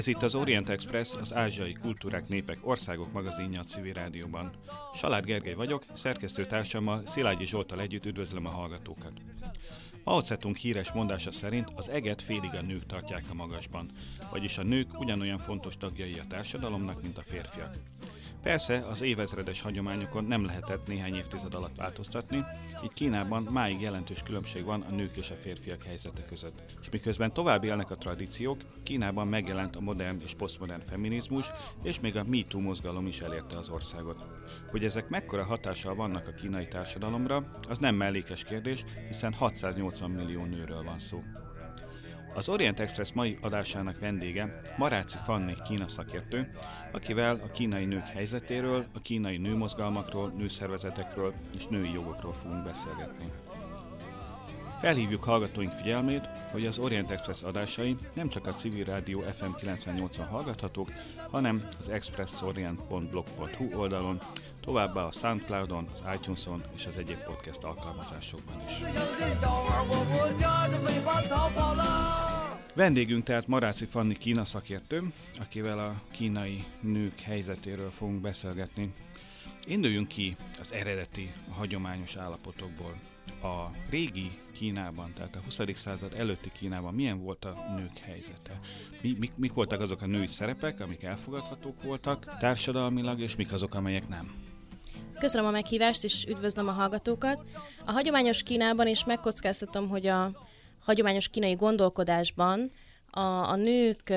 Ez itt az Orient Express, az Ázsiai Kultúrák, Népek, Országok magazinja a civil rádióban. Salár Gergely vagyok, szerkesztő társammal Szilágyi Zsoltal együtt üdvözlöm a hallgatókat. Mao Zedong híres mondása szerint az eget félig a nők tartják a magasban, vagyis a nők ugyanolyan fontos tagjai a társadalomnak, mint a férfiak. Persze az évezredes hagyományokon nem lehetett néhány évtized alatt változtatni, így Kínában máig jelentős különbség van a nők és a férfiak helyzete között. És miközben tovább élnek a tradíciók, Kínában megjelent a modern és posztmodern feminizmus, és még a MeToo mozgalom is elérte az országot. Hogy ezek mekkora hatással vannak a kínai társadalomra, az nem mellékes kérdés, hiszen 680 millió nőről van szó. Az Orient Express mai adásának vendége Maráci Fanni Kína szakértő, akivel a kínai nők helyzetéről, a kínai nőmozgalmakról, nőszervezetekről és női jogokról fogunk beszélgetni. Felhívjuk hallgatóink figyelmét, hogy az Orient Express adásai nem csak a Civil Rádió FM 98-on hallgathatók, hanem az expressorient.blog.hu oldalon, továbbá a Soundcloudon, az iTunes-on és az egyéb podcast alkalmazásokban is. Vendégünk tehát Maráci Fanni Kína szakértő, akivel a kínai nők helyzetéről fogunk beszélgetni. Induljunk ki az eredeti, a hagyományos állapotokból. A régi Kínában, tehát a 20. század előtti Kínában milyen volt a nők helyzete? Mi, mik, mik voltak azok a női szerepek, amik elfogadhatók voltak társadalmilag, és mik azok, amelyek nem? Köszönöm a meghívást, és üdvözlöm a hallgatókat. A hagyományos Kínában is megkockáztatom, hogy a hagyományos kínai gondolkodásban a, a nők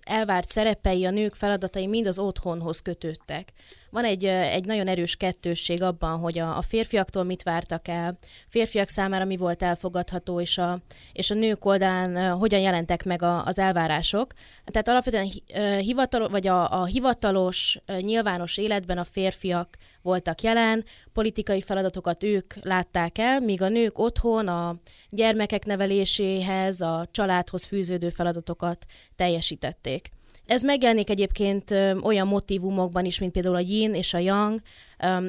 elvárt szerepei, a nők feladatai mind az otthonhoz kötődtek. Van egy, egy nagyon erős kettősség abban, hogy a, a férfiaktól mit vártak el, férfiak számára mi volt elfogadható, és a, és a nők oldalán hogyan jelentek meg a, az elvárások. Tehát alapvetően hivatal, vagy a, a hivatalos, nyilvános életben a férfiak voltak jelen, politikai feladatokat ők látták el, míg a nők otthon a gyermekek neveléséhez, a családhoz fűződő feladatokat teljesítették. Ez megjelenik egyébként olyan motivumokban is, mint például a yin és a yang.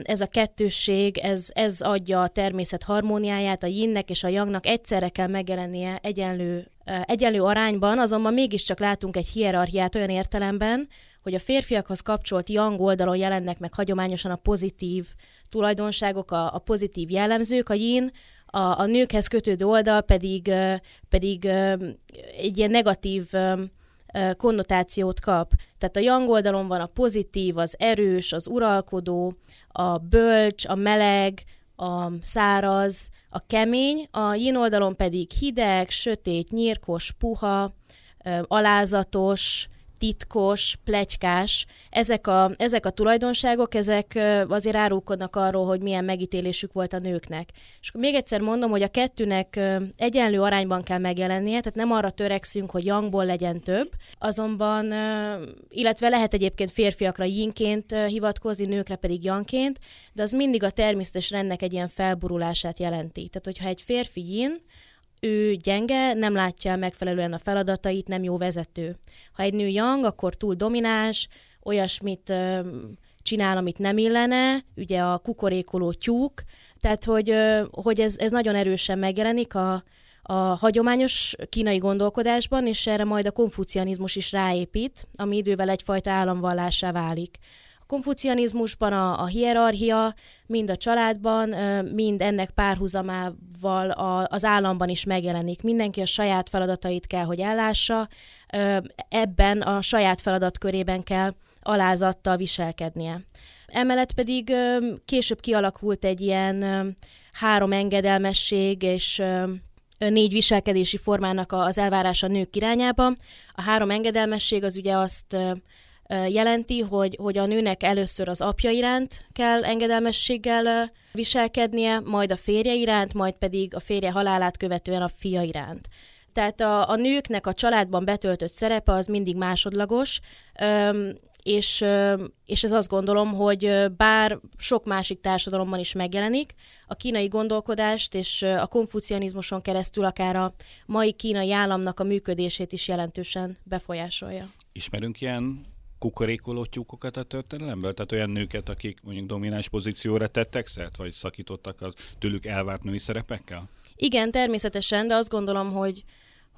Ez a kettősség, ez, ez adja a természet harmóniáját, a yinnek és a yangnak egyszerre kell megjelennie egyenlő, egyenlő arányban, azonban mégiscsak látunk egy hierarchiát olyan értelemben, hogy a férfiakhoz kapcsolt yang oldalon jelennek meg hagyományosan a pozitív tulajdonságok, a, a pozitív jellemzők, a yin, a, a nőkhez kötődő oldal pedig, pedig egy ilyen negatív konnotációt kap. Tehát a yang oldalon van a pozitív, az erős, az uralkodó, a bölcs, a meleg, a száraz, a kemény, a yin oldalon pedig hideg, sötét, nyírkos, puha, alázatos, titkos, plegykás, ezek a, ezek a tulajdonságok, ezek azért árulkodnak arról, hogy milyen megítélésük volt a nőknek. És még egyszer mondom, hogy a kettőnek egyenlő arányban kell megjelennie, tehát nem arra törekszünk, hogy yangból legyen több, azonban, illetve lehet egyébként férfiakra yinként hivatkozni, nőkre pedig yangként, de az mindig a természetes rendnek egy ilyen felburulását jelenti. Tehát, hogyha egy férfi yin, ő gyenge, nem látja megfelelően a feladatait, nem jó vezető. Ha egy nő yang, akkor túl domináns, olyasmit ö, csinál, amit nem illene, ugye a kukorékoló tyúk, tehát hogy, ö, hogy ez, ez nagyon erősen megjelenik a, a hagyományos kínai gondolkodásban, és erre majd a konfucianizmus is ráépít, ami idővel egyfajta államvallásá válik. Konfucianizmusban a, a hierarchia mind a családban, mind ennek párhuzamával a, az államban is megjelenik. Mindenki a saját feladatait kell, hogy ellássa, ebben a saját feladatkörében kell alázattal viselkednie. Emellett pedig később kialakult egy ilyen három engedelmesség és négy viselkedési formának az elvárása nők irányába. A három engedelmesség az ugye azt jelenti, hogy, hogy a nőnek először az apja iránt kell engedelmességgel viselkednie, majd a férje iránt, majd pedig a férje halálát követően a fia iránt. Tehát a, a nőknek a családban betöltött szerepe az mindig másodlagos, és, és ez azt gondolom, hogy bár sok másik társadalomban is megjelenik, a kínai gondolkodást és a konfucianizmuson keresztül akár a mai kínai államnak a működését is jelentősen befolyásolja. Ismerünk ilyen kukorékoló tyúkokat a történelemből? Tehát olyan nőket, akik mondjuk domináns pozícióra tettek szert, vagy szakítottak az tőlük elvárt női szerepekkel? Igen, természetesen, de azt gondolom, hogy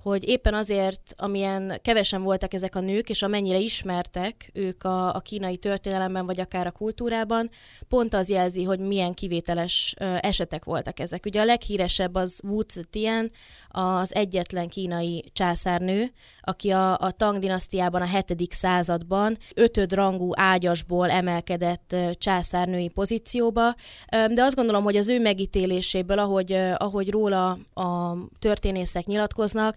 hogy éppen azért, amilyen kevesen voltak ezek a nők, és amennyire ismertek ők a, a kínai történelemben, vagy akár a kultúrában, pont az jelzi, hogy milyen kivételes esetek voltak ezek. Ugye a leghíresebb az Wu Zetian, az egyetlen kínai császárnő, aki a, a Tang dinasztiában a 7. században ötöd rangú ágyasból emelkedett császárnői pozícióba, de azt gondolom, hogy az ő megítéléséből, ahogy, ahogy róla a történészek nyilatkoznak,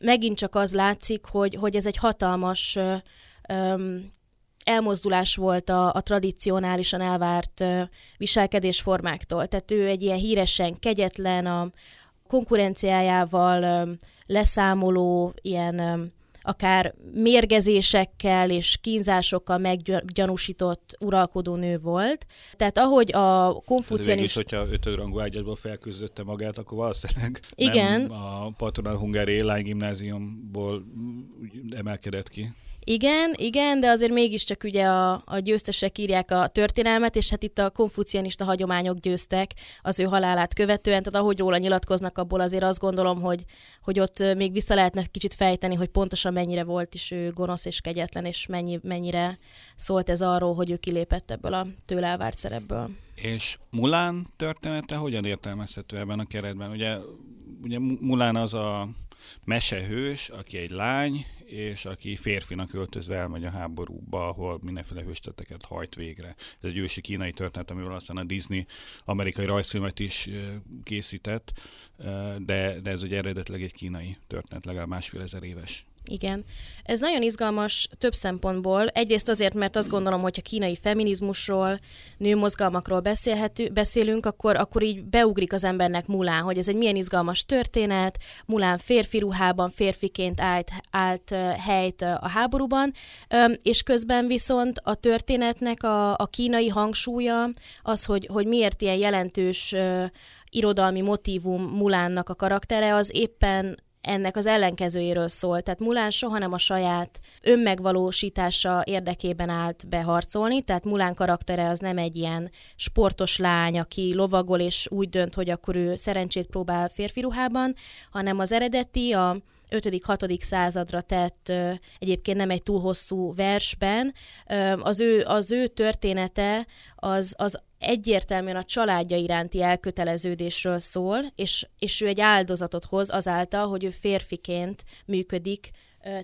megint csak az látszik, hogy, hogy ez egy hatalmas um, elmozdulás volt a, a tradicionálisan elvárt uh, viselkedésformáktól. Tehát ő egy ilyen híresen kegyetlen, a konkurenciájával um, leszámoló, ilyen akár mérgezésekkel és kínzásokkal meggyanúsított uralkodó nő volt. Tehát ahogy a konfucianist... Hát hogyha ötödrangú ágyasból felküzdötte magát, akkor valószínűleg Igen. nem a Patronál Hungári Élány gimnáziumból emelkedett ki. Igen, igen, de azért mégiscsak ugye a, a győztesek írják a történelmet, és hát itt a konfucianista hagyományok győztek az ő halálát követően, tehát ahogy róla nyilatkoznak, abból azért azt gondolom, hogy, hogy ott még vissza lehetne kicsit fejteni, hogy pontosan mennyire volt is ő gonosz és kegyetlen, és mennyi, mennyire szólt ez arról, hogy ő kilépett ebből a tőle elvárt szerepből. És Mulán története hogyan értelmezhető ebben a keretben? Ugye, ugye Mulán az a mesehős, aki egy lány, és aki férfinak öltözve elmegy a háborúba, ahol mindenféle hősteteket hajt végre. Ez egy ősi kínai történet, amivel aztán a Disney amerikai rajzfilmet is készített, de, de ez ugye eredetileg egy kínai történet, legalább másfél ezer éves. Igen. Ez nagyon izgalmas több szempontból. Egyrészt azért, mert azt gondolom, hogy ha kínai feminizmusról, nőmozgalmakról beszélünk, akkor, akkor így beugrik az embernek Mulán, hogy ez egy milyen izgalmas történet, Mulán férfi ruhában, férfiként állt, állt helyt a háborúban, és közben viszont a történetnek a, a kínai hangsúlya az, hogy, hogy miért ilyen jelentős irodalmi motívum Mulánnak a karaktere, az éppen ennek az ellenkezőjéről szól. Tehát Mulán soha nem a saját önmegvalósítása érdekében állt beharcolni, tehát Mulán karaktere az nem egy ilyen sportos lány, aki lovagol és úgy dönt, hogy akkor ő szerencsét próbál férfi ruhában, hanem az eredeti, a 5.-6. századra tett egyébként nem egy túl hosszú versben. Az ő, az ő története az, az egyértelműen a családja iránti elköteleződésről szól, és, és ő egy áldozatot hoz azáltal, hogy ő férfiként működik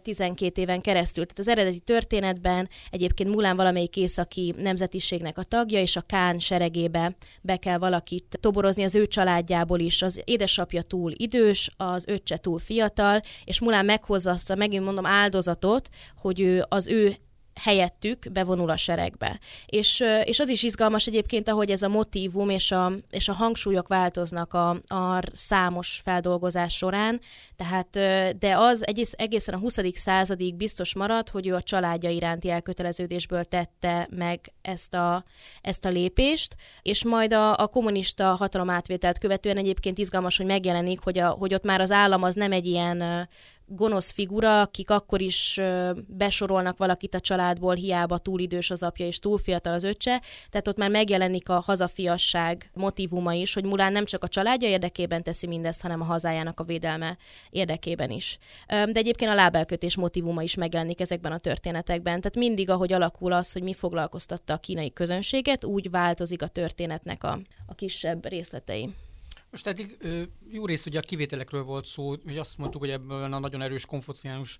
12 éven keresztül. Tehát az eredeti történetben egyébként Mulán valamelyik északi nemzetiségnek a tagja, és a Kán seregébe be kell valakit toborozni az ő családjából is. Az édesapja túl idős, az öccse túl fiatal, és Mulán meghozza azt a, megint mondom, áldozatot, hogy ő az ő helyettük bevonul a seregbe. És, és az is izgalmas egyébként, ahogy ez a motívum és a, és a hangsúlyok változnak a, a számos feldolgozás során, tehát, de az egész, egészen a 20. századig biztos marad, hogy ő a családja iránti elköteleződésből tette meg ezt a, ezt a lépést, és majd a, a kommunista hatalomátvételt követően egyébként izgalmas, hogy megjelenik, hogy, a, hogy ott már az állam az nem egy ilyen gonosz figura, akik akkor is besorolnak valakit a családból, hiába túl idős az apja és túl fiatal az öccse, tehát ott már megjelenik a hazafiasság motivuma is, hogy Mulán nem csak a családja érdekében teszi mindezt, hanem a hazájának a védelme érdekében is. De egyébként a lábelkötés motivuma is megjelenik ezekben a történetekben, tehát mindig, ahogy alakul az, hogy mi foglalkoztatta a kínai közönséget, úgy változik a történetnek a, a kisebb részletei. Most eddig jó rész ugye a kivételekről volt szó, hogy azt mondtuk, hogy ebben a nagyon erős konfuciánus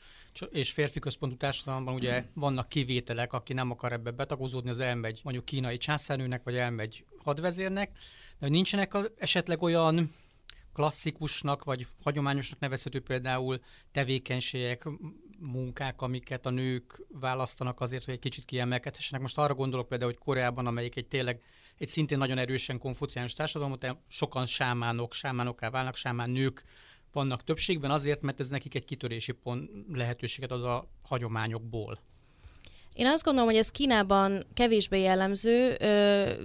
és férfi központú társadalomban ugye vannak kivételek, aki nem akar ebbe betagozódni, az elmegy mondjuk kínai császárnőnek, vagy elmegy hadvezérnek, de nincsenek az esetleg olyan klasszikusnak vagy hagyományosnak nevezhető például tevékenységek, munkák, amiket a nők választanak azért, hogy egy kicsit kiemelkedhessenek. Most arra gondolok például, hogy Koreában, amelyik egy tényleg egy szintén nagyon erősen konfuciánus társadalom, ott sokan sámánok, sámánokká válnak, sámán nők vannak többségben azért, mert ez nekik egy kitörési pont lehetőséget ad a hagyományokból. Én azt gondolom, hogy ez Kínában kevésbé jellemző,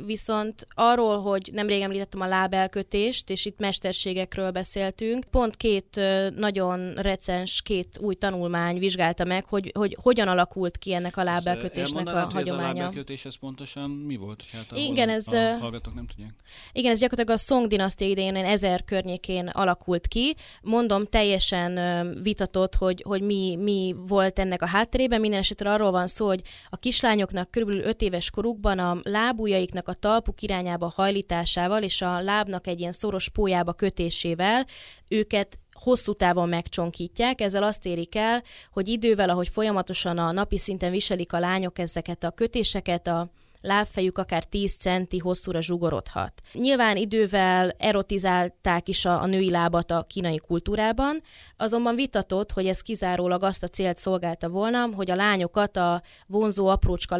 viszont arról, hogy nemrég említettem a lábelkötést, és itt mesterségekről beszéltünk, pont két nagyon recens, két új tanulmány vizsgálta meg, hogy, hogy hogyan alakult ki ennek a lábelkötésnek a hagyománya. Ez a lábelkötés, ez pontosan mi volt? Hát igen, ez, a hallgatók nem tudják. Igen, ez gyakorlatilag a Song dinasztia idején ezer környékén alakult ki. Mondom, teljesen vitatott, hogy, hogy mi, mi volt ennek a hátterében. Minden esetre arról van szó, hogy a kislányoknak körülbelül 5 éves korukban a lábujjaiknak a talpuk irányába hajlításával és a lábnak egy ilyen szoros pójába kötésével őket hosszú távon megcsonkítják, ezzel azt érik el, hogy idővel, ahogy folyamatosan a napi szinten viselik a lányok ezeket a kötéseket, a lábfejük akár 10 centi hosszúra zsugorodhat. Nyilván idővel erotizálták is a, a női lábat a kínai kultúrában, azonban vitatott, hogy ez kizárólag azt a célt szolgálta volna, hogy a lányokat a vonzó aprócska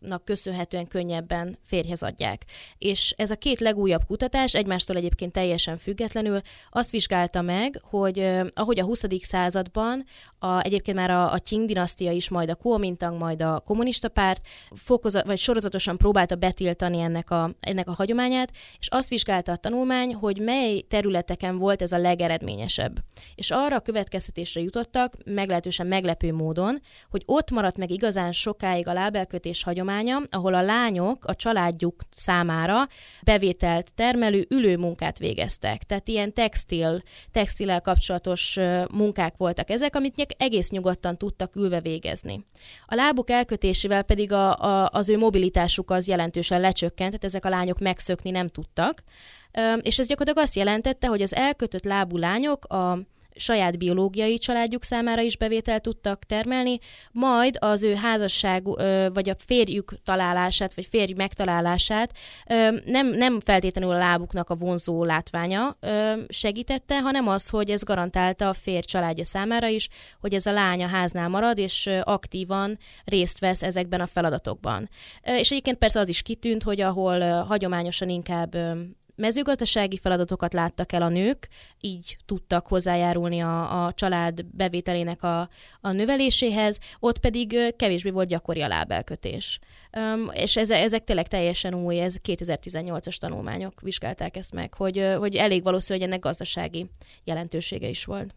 lábaiknak köszönhetően könnyebben férjhez adják. És ez a két legújabb kutatás, egymástól egyébként teljesen függetlenül, azt vizsgálta meg, hogy ahogy a 20. században, a, egyébként már a, a Qing dinasztia is, majd a Kuomintang, majd a kommunista párt fokozat, vagy sor sorozatosan próbálta betiltani ennek a, ennek a hagyományát, és azt vizsgálta a tanulmány, hogy mely területeken volt ez a legeredményesebb. És arra a következtetésre jutottak, meglehetősen meglepő módon, hogy ott maradt meg igazán sokáig a lábelkötés hagyománya, ahol a lányok a családjuk számára bevételt termelő ülőmunkát végeztek. Tehát ilyen textil, textilel kapcsolatos munkák voltak ezek, amit egész nyugodtan tudtak ülve végezni. A lábuk elkötésével pedig a, a, az ő mobilitásuk az jelentősen lecsökkent, tehát ezek a lányok megszökni nem tudtak, és ez gyakorlatilag azt jelentette, hogy az elkötött lábú lányok a saját biológiai családjuk számára is bevételt tudtak termelni, majd az ő házasság vagy a férjük találását, vagy férj megtalálását nem, nem feltétlenül a lábuknak a vonzó látványa segítette, hanem az, hogy ez garantálta a férj családja számára is, hogy ez a lány a háznál marad, és aktívan részt vesz ezekben a feladatokban. És egyébként persze az is kitűnt, hogy ahol hagyományosan inkább mezőgazdasági feladatokat láttak el a nők, így tudtak hozzájárulni a, a család bevételének a, a növeléséhez, ott pedig kevésbé volt gyakori a lábelkötés. Um, és ez, ezek tényleg teljesen új, ez 2018-as tanulmányok vizsgálták ezt meg, hogy, hogy elég valószínű, hogy ennek gazdasági jelentősége is volt.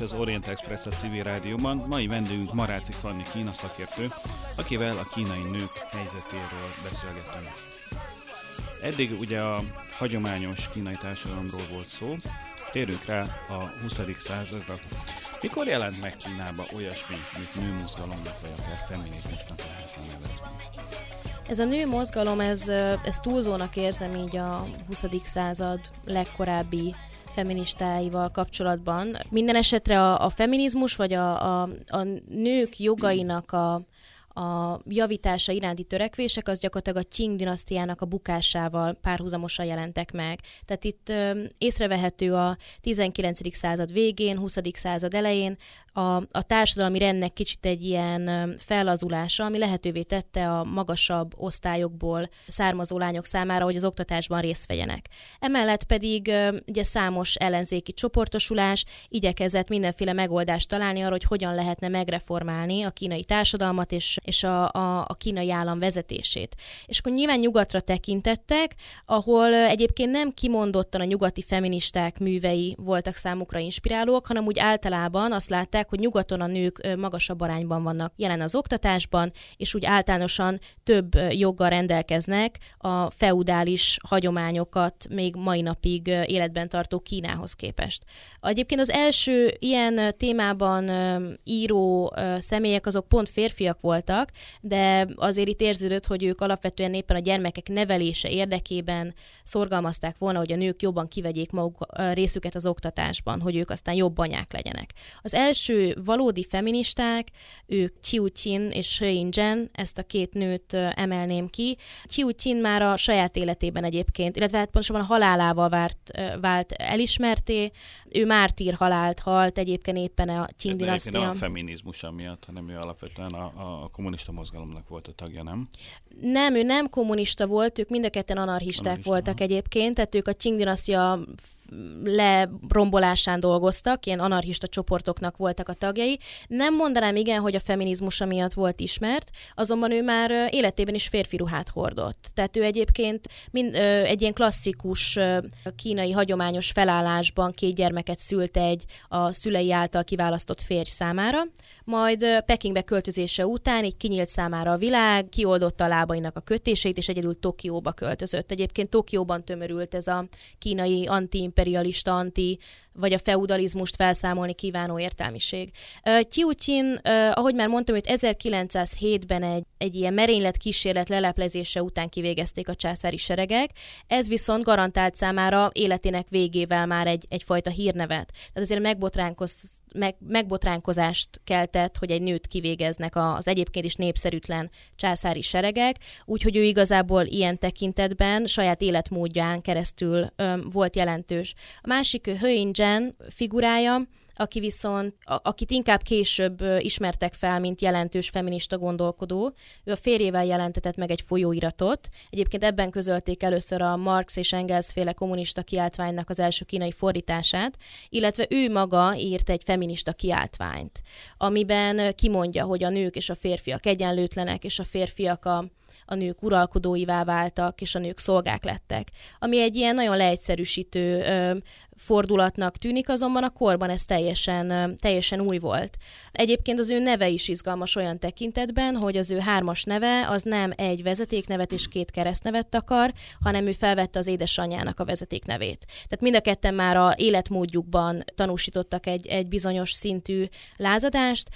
Is az Orient Express a civil rádióban. Mai vendégünk Maráci Fanni Kína szakértő, akivel a kínai nők helyzetéről beszélgetünk. Eddig ugye a hagyományos kínai társadalomról volt szó, és térünk rá a 20. századra. Mikor jelent meg Kínában olyasmi, amit nőmozgalomnak vagy akár feminizmusnak lehetne nevezni? Ez a nő mozgalom, ez, ez túlzónak érzem így a 20. század legkorábbi feministáival kapcsolatban. Minden esetre a, a feminizmus, vagy a, a, a nők jogainak a, a javítása iránti törekvések az gyakorlatilag a Qing dinasztiának a bukásával párhuzamosan jelentek meg. Tehát itt ö, észrevehető a 19. század végén, 20. század elején a, a társadalmi rendnek kicsit egy ilyen fellazulása, ami lehetővé tette a magasabb osztályokból származó lányok számára, hogy az oktatásban részt vegyenek. Emellett pedig ugye számos ellenzéki csoportosulás igyekezett mindenféle megoldást találni arra, hogy hogyan lehetne megreformálni a kínai társadalmat és, és a, a, a kínai állam vezetését. És akkor nyilván nyugatra tekintettek, ahol egyébként nem kimondottan a nyugati feministák művei voltak számukra inspirálók, hanem úgy általában azt látták, látták, hogy nyugaton a nők magasabb arányban vannak jelen az oktatásban, és úgy általánosan több joggal rendelkeznek a feudális hagyományokat még mai napig életben tartó Kínához képest. Egyébként az első ilyen témában író személyek azok pont férfiak voltak, de azért itt érződött, hogy ők alapvetően éppen a gyermekek nevelése érdekében szorgalmazták volna, hogy a nők jobban kivegyék maguk részüket az oktatásban, hogy ők aztán jobb anyák legyenek. Az első első valódi feministák, ők Chiu Chin és Yin Zhen, ezt a két nőt emelném ki. Chiu Chin már a saját életében egyébként, illetve hát pontosabban a halálával vált, vált elismerté. Ő mártír halált halt egyébként éppen a Qing dinasztia. Nem a feminizmus miatt, hanem ő alapvetően a, a kommunista mozgalomnak volt a tagja, nem? Nem, ő nem kommunista volt, ők mind a ketten anarchisták Anarchista, voltak ha. egyébként, tehát ők a Qing dinasztia lerombolásán dolgoztak, ilyen anarchista csoportoknak voltak a tagjai. Nem mondanám igen, hogy a feminizmus miatt volt ismert, azonban ő már életében is férfi ruhát hordott. Tehát ő egyébként mind, egy ilyen klasszikus kínai hagyományos felállásban két gyermeket szült egy a szülei által kiválasztott férj számára, majd Pekingbe költözése után így kinyílt számára a világ, kioldotta a lábainak a kötéseit, és egyedül Tokióba költözött. Egyébként Tokióban tömörült ez a kínai anti imperialista, anti, vagy a feudalizmust felszámolni kívánó értelmiség. Chin, ahogy már mondtam, hogy 1907-ben egy, egy ilyen merénylet kísérlet leleplezése után kivégezték a császári seregek, ez viszont garantált számára életének végével már egy, egyfajta hírnevet. Tehát azért megbotránkoz meg, megbotránkozást keltett, hogy egy nőt kivégeznek az egyébként is népszerűtlen császári seregek, úgyhogy ő igazából ilyen tekintetben saját életmódján keresztül öm, volt jelentős. A másik Höin Jen figurája, aki viszont, a, akit inkább később ismertek fel, mint jelentős feminista gondolkodó. Ő a férjével jelentetett meg egy folyóiratot. Egyébként ebben közölték először a Marx és Engels féle kommunista kiáltványnak az első kínai fordítását, illetve ő maga írt egy feminista kiáltványt, amiben kimondja, hogy a nők és a férfiak egyenlőtlenek, és a férfiak a a nők uralkodóivá váltak, és a nők szolgák lettek. Ami egy ilyen nagyon leegyszerűsítő fordulatnak tűnik, azonban a korban ez teljesen, teljesen új volt. Egyébként az ő neve is izgalmas olyan tekintetben, hogy az ő hármas neve az nem egy vezetéknevet és két keresztnevet takar, hanem ő felvette az édesanyjának a vezetéknevét. Tehát mind a ketten már a életmódjukban tanúsítottak egy, egy bizonyos szintű lázadást.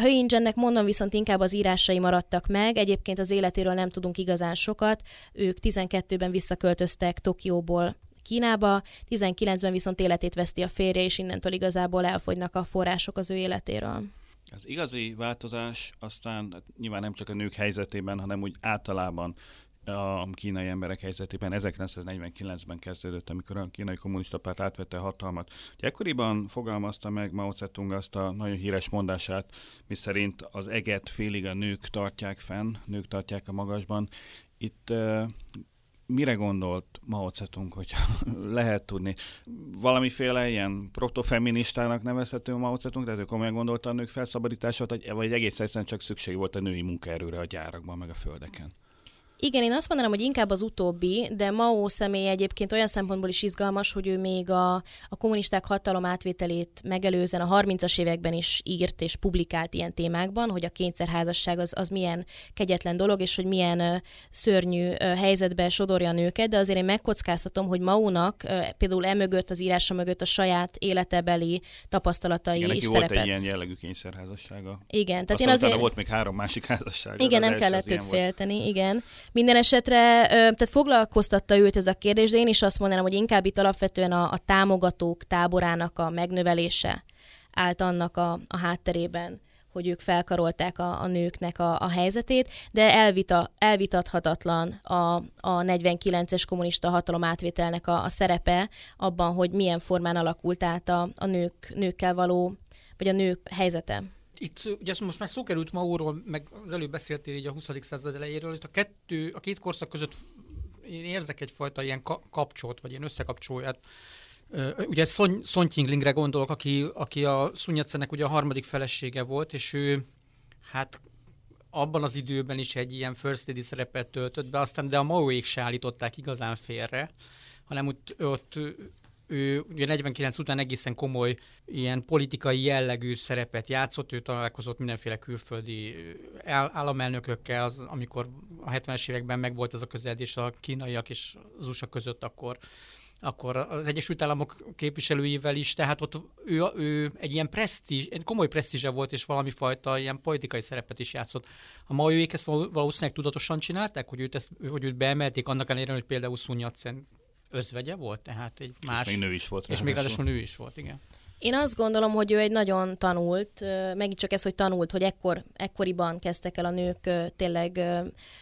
Höingennek mondom viszont inkább az írásai maradtak meg, egyébként az életéről nem tudunk igazán sokat. Ők 12-ben visszaköltöztek Tokióból Kínába, 19-ben viszont életét veszti a férje, és innentől igazából elfogynak a források az ő életéről. Az igazi változás aztán nyilván nem csak a nők helyzetében, hanem úgy általában a kínai emberek helyzetében 1949-ben kezdődött, amikor a kínai kommunista párt átvette a hatalmat. Ekkoriban fogalmazta meg Mao Zedong azt a nagyon híres mondását, miszerint az eget félig a nők tartják fenn, nők tartják a magasban. Itt mire gondolt Mao Zedong, hogy lehet tudni? Valamiféle ilyen protofeministának nevezhető Mao Zedong, tehát ő komolyan gondolta a nők felszabadítását, vagy egész egyszerűen csak szükség volt a női munkaerőre a gyárakban, meg a földeken? Igen, én azt mondanám, hogy inkább az utóbbi, de Mao személy egyébként olyan szempontból is izgalmas, hogy ő még a, a kommunisták hatalom átvételét megelőzően a 30-as években is írt és publikált ilyen témákban, hogy a kényszerházasság az, az milyen kegyetlen dolog, és hogy milyen uh, szörnyű uh, helyzetbe sodorja a nőket, de azért én megkockáztatom, hogy Mao-nak uh, például emögött, az írása mögött a saját életebeli tapasztalatai Igen, is volt szerepet. egy ilyen jellegű kényszerházassága. Igen, tehát én azért... volt még három másik házasság. Igen, nem kellett őt félteni, igen. Minden esetre, tehát foglalkoztatta őt ez a kérdés, de én is azt mondanám, hogy inkább itt alapvetően a, a támogatók táborának a megnövelése állt annak a, a hátterében hogy ők felkarolták a, a nőknek a, a helyzetét, de elvita, elvitathatatlan a, a 49-es kommunista hatalom átvételnek a, a szerepe abban, hogy milyen formán alakult át a, a nők, nőkkel való, vagy a nők helyzete itt ugye most már szó került Maóról, meg az előbb beszéltél így a 20. század elejéről, hogy a, kettő, a két korszak között én érzek egyfajta ilyen ka- kapcsolt, vagy ilyen összekapcsolóját. Ugye Son, Son Tinglinggre gondolok, aki, aki a Sun ugye a harmadik felesége volt, és ő hát abban az időben is egy ilyen first lady szerepet töltött be, aztán de a Maoék se állították igazán félre, hanem ott, ott ő ugye 49 után egészen komoly ilyen politikai jellegű szerepet játszott, ő találkozott mindenféle külföldi államelnökökkel, az, amikor a 70-es években megvolt ez a közeledés a kínaiak és az USA között, akkor akkor az Egyesült Államok képviselőivel is, tehát ott ő, ő egy ilyen presztízs, egy komoly presztízse volt, és valami fajta ilyen politikai szerepet is játszott. A majóik ezt valószínűleg tudatosan csinálták, hogy őt, ezt, hogy őt beemelték, annak ellenére, hogy például Sun özvegye volt, tehát egy más... És még nő is volt. És még ráadásul nő is volt, igen. Én azt gondolom, hogy ő egy nagyon tanult, megint csak ez, hogy tanult, hogy ekkor, ekkoriban kezdtek el a nők tényleg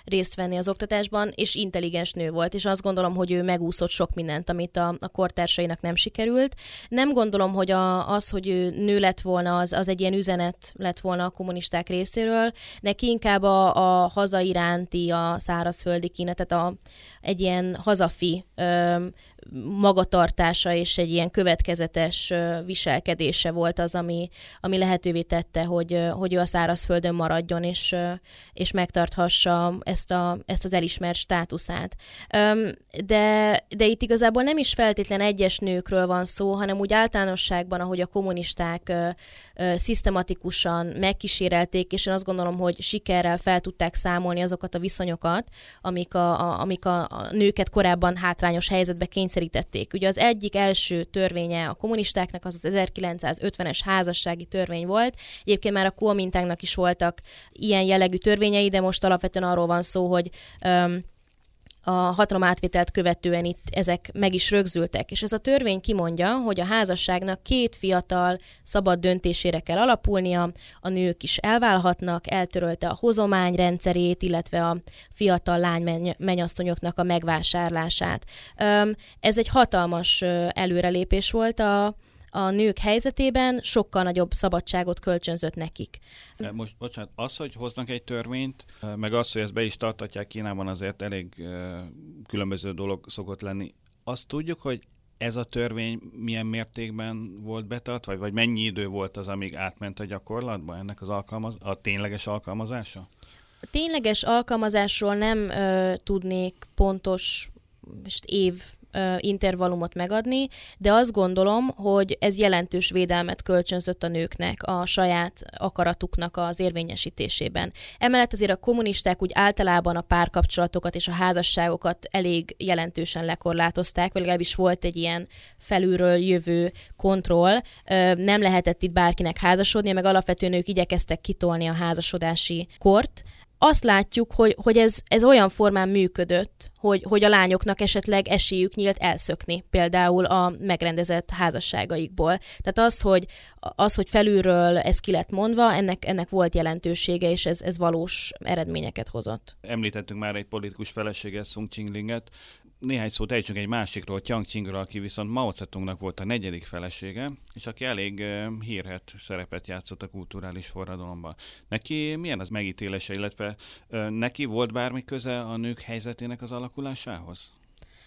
részt venni az oktatásban, és intelligens nő volt, és azt gondolom, hogy ő megúszott sok mindent, amit a, a kortársainak nem sikerült. Nem gondolom, hogy a, az, hogy ő nő lett volna, az, az egy ilyen üzenet lett volna a kommunisták részéről, neki inkább a, a haza iránti, a szárazföldi kína, a, egy ilyen hazafi magatartása és egy ilyen következetes viselkedése volt az, ami, ami lehetővé tette, hogy, hogy ő a szárazföldön maradjon, és, és megtarthassa ezt, a, ezt az elismert státuszát. De, de itt igazából nem is feltétlen egyes nőkről van szó, hanem úgy általánosságban, ahogy a kommunisták szisztematikusan megkísérelték, és én azt gondolom, hogy sikerrel fel tudták számolni azokat a viszonyokat, amik a, a, amik a, a nőket korábban hátrányos helyzetbe kényszerítették. Ugye az egyik első törvénye a kommunistáknak az az 1950-es házassági törvény volt. Egyébként már a Kuomintánknak is voltak ilyen jellegű törvényei, de most alapvetően arról van szó, hogy um, a hatalomátvételt követően itt ezek meg is rögzültek. És ez a törvény kimondja, hogy a házasságnak két fiatal szabad döntésére kell alapulnia, a nők is elválhatnak, eltörölte a hozomány rendszerét, illetve a fiatal lány menyasszonyoknak a megvásárlását. Ez egy hatalmas előrelépés volt a, a nők helyzetében sokkal nagyobb szabadságot kölcsönzött nekik. Most, bocsánat, az, hogy hoznak egy törvényt, meg az, hogy ezt be is tartatják Kínában, azért elég különböző dolog szokott lenni. Azt tudjuk, hogy ez a törvény milyen mértékben volt betartva, vagy, vagy mennyi idő volt az, amíg átment a gyakorlatba ennek az alkalmaz, a tényleges alkalmazása? A tényleges alkalmazásról nem ö, tudnék pontos most év intervallumot megadni, de azt gondolom, hogy ez jelentős védelmet kölcsönzött a nőknek a saját akaratuknak az érvényesítésében. Emellett azért a kommunisták úgy általában a párkapcsolatokat és a házasságokat elég jelentősen lekorlátozták, vagy legalábbis volt egy ilyen felülről jövő kontroll. Nem lehetett itt bárkinek házasodni, meg alapvetően ők igyekeztek kitolni a házasodási kort, azt látjuk, hogy, hogy ez, ez olyan formán működött, hogy, hogy a lányoknak esetleg esélyük nyílt elszökni, például a megrendezett házasságaikból. Tehát az, hogy, az, hogy felülről ez ki lett mondva, ennek, ennek volt jelentősége, és ez, ez valós eredményeket hozott. Említettünk már egy politikus feleséget, Sung Chinglinget néhány szót ejtsünk egy másikról, Tiang Qingről, aki viszont Mao Zedongnak volt a negyedik felesége, és aki elég hírhet szerepet játszott a kulturális forradalomban. Neki milyen az megítélése, illetve neki volt bármi köze a nők helyzetének az alakulásához?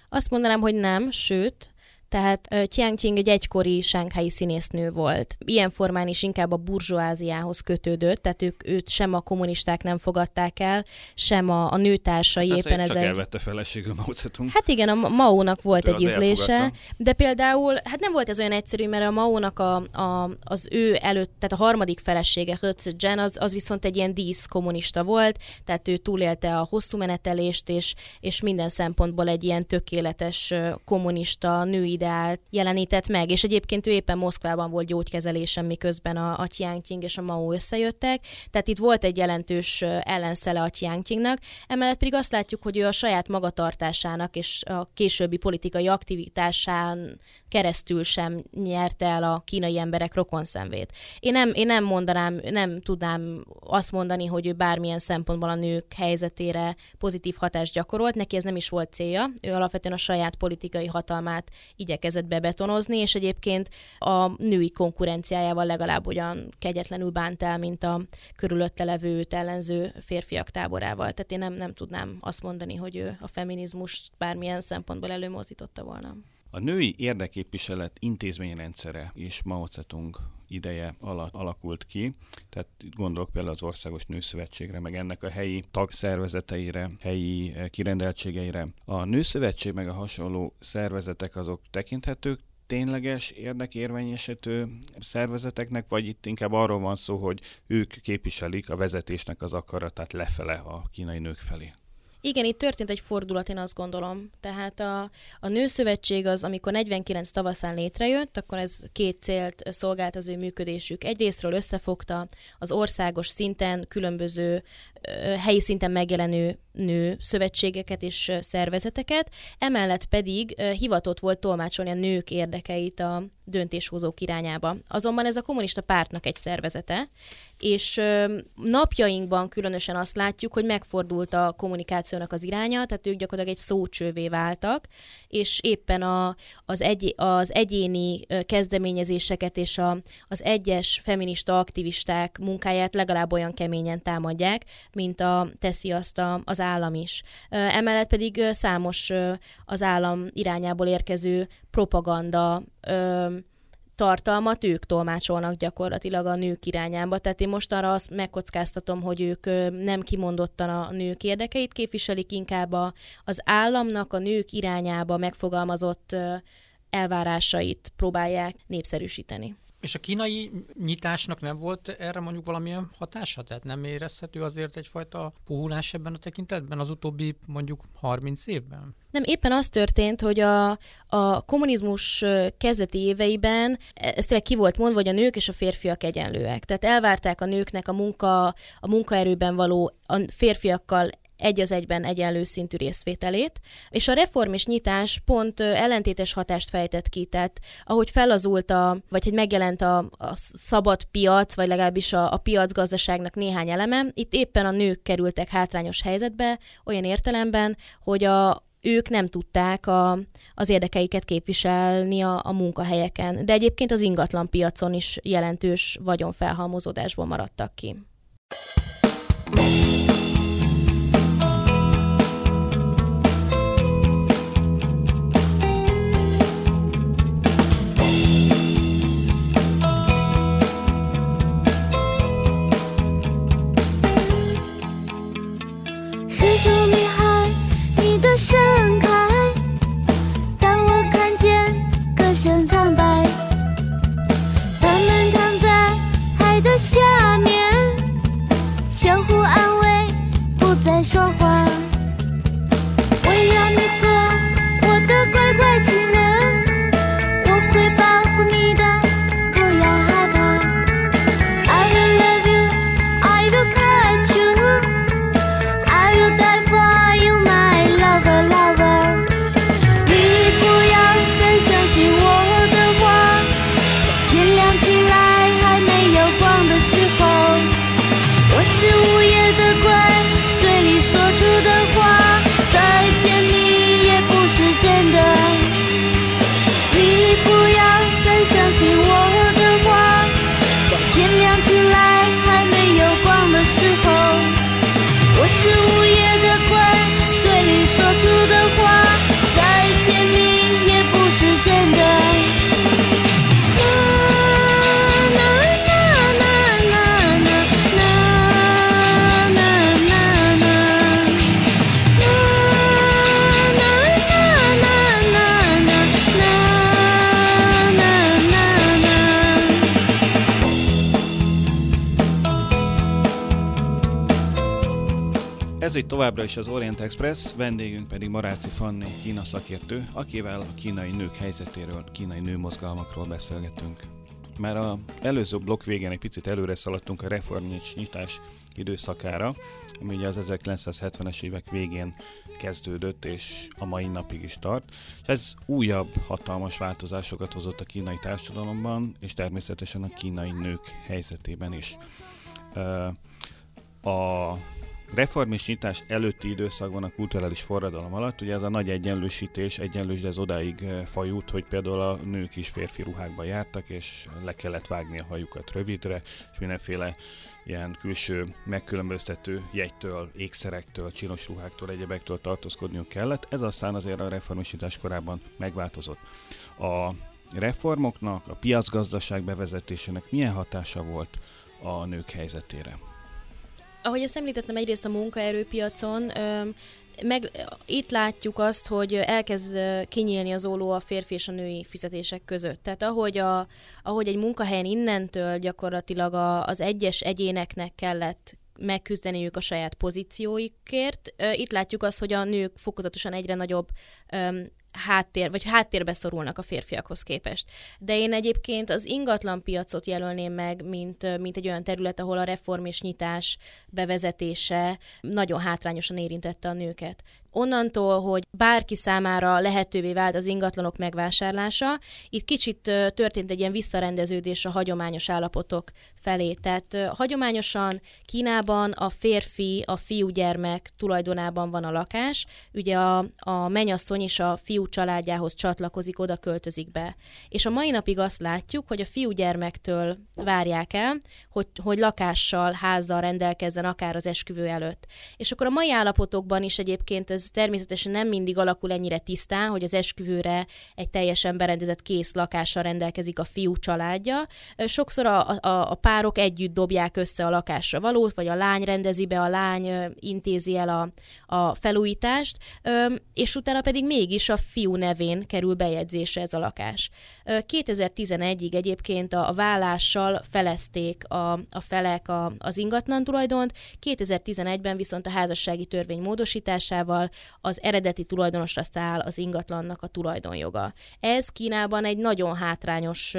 Azt mondanám, hogy nem, sőt, Tehát uh, Chiang Ching egy egykori sánkhelyi színésznő volt. Ilyen formán is inkább a burzsóáziához kötődött, tehát ők, őt sem a kommunisták nem fogadták el, sem a, a nőtársai hát éppen ezek. elvette feleségül Mao. Hát igen, a Mao-nak volt egy ízlése, de például, hát nem volt ez olyan egyszerű, mert a Mao-nak a, a, az ő előtt, tehát a harmadik felesége, Jen, az, az viszont egy ilyen dísz kommunista volt, tehát ő túlélte a hosszú menetelést, és, és minden szempontból egy ilyen tökéletes kommunista női ideált jelenített meg, és egyébként ő éppen Moszkvában volt gyógykezelésen, miközben a, a Tianqing és a Mao összejöttek, tehát itt volt egy jelentős ellenszele a Tianqingnak, emellett pedig azt látjuk, hogy ő a saját magatartásának és a későbbi politikai aktivitásán keresztül sem nyerte el a kínai emberek rokonszenvét. Én nem, én nem mondanám, nem tudnám azt mondani, hogy ő bármilyen szempontból a nők helyzetére pozitív hatást gyakorolt, neki ez nem is volt célja, ő alapvetően a saját politikai hatalmát igyekezett bebetonozni, és egyébként a női konkurenciájával legalább olyan kegyetlenül bánt el, mint a körülötte levő ellenző férfiak táborával. Tehát én nem, nem tudnám azt mondani, hogy ő a feminizmus bármilyen szempontból előmozdította volna. A női érdeképviselet intézményrendszere és Mao Zedong ideje alatt alakult ki. Tehát gondolok például az Országos Nőszövetségre, meg ennek a helyi tagszervezeteire, helyi eh, kirendeltségeire. A Nőszövetség meg a hasonló szervezetek azok tekinthetők tényleges érdekérvényesítő szervezeteknek, vagy itt inkább arról van szó, hogy ők képviselik a vezetésnek az akaratát lefele a kínai nők felé? Igen, itt történt egy fordulat, én azt gondolom. Tehát a, a Nőszövetség az, amikor 49 tavaszán létrejött, akkor ez két célt szolgált az ő működésük. Egyrésztről összefogta az országos szinten különböző helyi szinten megjelenő nő szövetségeket és szervezeteket, emellett pedig hivatott volt tolmácsolni a nők érdekeit a döntéshozók irányába. Azonban ez a kommunista pártnak egy szervezete, és napjainkban különösen azt látjuk, hogy megfordult a kommunikációnak az iránya, tehát ők gyakorlatilag egy szócsővé váltak, és éppen a, az, egy, az egyéni kezdeményezéseket és a, az egyes feminista aktivisták munkáját legalább olyan keményen támadják, mint a, teszi azt a, az állam is. Emellett pedig számos az állam irányából érkező propaganda tartalmat ők tolmácsolnak gyakorlatilag a nők irányába. Tehát én most arra azt megkockáztatom, hogy ők nem kimondottan a nők érdekeit képviselik, inkább a, az államnak a nők irányába megfogalmazott elvárásait próbálják népszerűsíteni. És a kínai nyitásnak nem volt erre mondjuk valamilyen hatása? Tehát nem érezhető azért egyfajta puhulás ebben a tekintetben az utóbbi mondjuk 30 évben? Nem, éppen az történt, hogy a, a kommunizmus kezdeti éveiben e, ez tényleg ki volt mondva, hogy a nők és a férfiak egyenlőek. Tehát elvárták a nőknek a munka, a munkaerőben való a férfiakkal egy az egyben egyenlő szintű részvételét, és a reform és nyitás pont ellentétes hatást fejtett ki, tehát ahogy felazult a, vagy hogy megjelent a, a szabad piac, vagy legalábbis a, a piacgazdaságnak néhány eleme, itt éppen a nők kerültek hátrányos helyzetbe, olyan értelemben, hogy a, ők nem tudták a, az érdekeiket képviselni a, a munkahelyeken. De egyébként az ingatlan piacon is jelentős vagyonfelhalmozódásból maradtak ki. Itt továbbra is az Orient Express, vendégünk pedig Maráci Fanni, Kína szakértő, akivel a kínai nők helyzetéről, kínai nőmozgalmakról beszélgetünk. Már a előző blokk végén egy picit előre szaladtunk a reformnyits nyitás időszakára, ami ugye az 1970-es évek végén kezdődött, és a mai napig is tart. És ez újabb hatalmas változásokat hozott a kínai társadalomban, és természetesen a kínai nők helyzetében is. A reform és nyitás előtti időszakban a kulturális forradalom alatt, ugye ez a nagy egyenlősítés, egyenlős, de ez odáig fajult, hogy például a nők is férfi ruhákba jártak, és le kellett vágni a hajukat rövidre, és mindenféle ilyen külső megkülönböztető jegytől, ékszerektől, csinos ruháktól, egyebektől tartózkodniuk kellett. Ez aztán azért a reformisítás korában megváltozott. A reformoknak, a piacgazdaság bevezetésének milyen hatása volt a nők helyzetére? Ahogy ezt említettem, egyrészt a munkaerőpiacon meg itt látjuk azt, hogy elkezd kinyílni az óló a férfi és a női fizetések között. Tehát ahogy, a, ahogy egy munkahelyen innentől gyakorlatilag a, az egyes egyéneknek kellett megküzdeniük a saját pozícióikért. Itt látjuk azt, hogy a nők fokozatosan egyre nagyobb háttér, vagy háttérbe szorulnak a férfiakhoz képest. De én egyébként az ingatlan piacot jelölném meg, mint, mint egy olyan terület, ahol a reform és nyitás bevezetése nagyon hátrányosan érintette a nőket onnantól, hogy bárki számára lehetővé vált az ingatlanok megvásárlása, itt kicsit történt egy ilyen visszarendeződés a hagyományos állapotok felé. Tehát hagyományosan Kínában a férfi, a fiúgyermek tulajdonában van a lakás, ugye a, a menyasszony és a fiú családjához csatlakozik, oda költözik be. És a mai napig azt látjuk, hogy a fiúgyermektől várják el, hogy, hogy lakással, házzal rendelkezzen akár az esküvő előtt. És akkor a mai állapotokban is egyébként ez természetesen nem mindig alakul ennyire tisztán, hogy az esküvőre egy teljesen berendezett kész lakással rendelkezik a fiú családja. Sokszor a, a, a párok együtt dobják össze a lakásra valót, vagy a lány rendezi be, a lány intézi el a, a felújítást, és utána pedig mégis a fiú nevén kerül bejegyzésre ez a lakás. 2011-ig egyébként a, a vállással felezték a, a felek a, az ingatlan tulajdont, 2011-ben viszont a házassági törvény módosításával az eredeti tulajdonosra száll az ingatlannak a tulajdonjoga. Ez Kínában egy nagyon hátrányos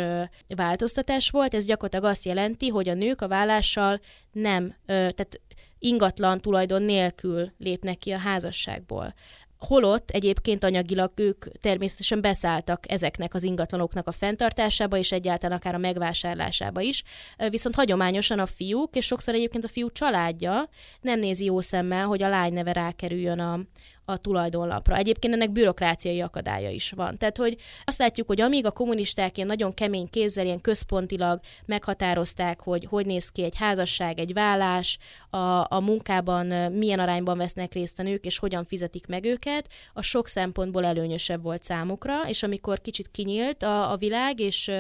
változtatás volt, ez gyakorlatilag azt jelenti, hogy a nők a vállással nem, tehát ingatlan tulajdon nélkül lépnek ki a házasságból. Holott egyébként anyagilag ők természetesen beszálltak ezeknek az ingatlanoknak a fenntartásába, és egyáltalán akár a megvásárlásába is. Viszont hagyományosan a fiúk, és sokszor egyébként a fiú családja nem nézi jó szemmel, hogy a lány neve rákerüljön a, a tulajdonlapra. Egyébként ennek bürokráciai akadálya is van. Tehát, hogy azt látjuk, hogy amíg a kommunisták ilyen nagyon kemény kézzel, ilyen központilag meghatározták, hogy hogy néz ki egy házasság, egy vállás, a, a munkában milyen arányban vesznek részt a nők, és hogyan fizetik meg őket, a sok szempontból előnyösebb volt számukra, és amikor kicsit kinyílt a, a világ, és,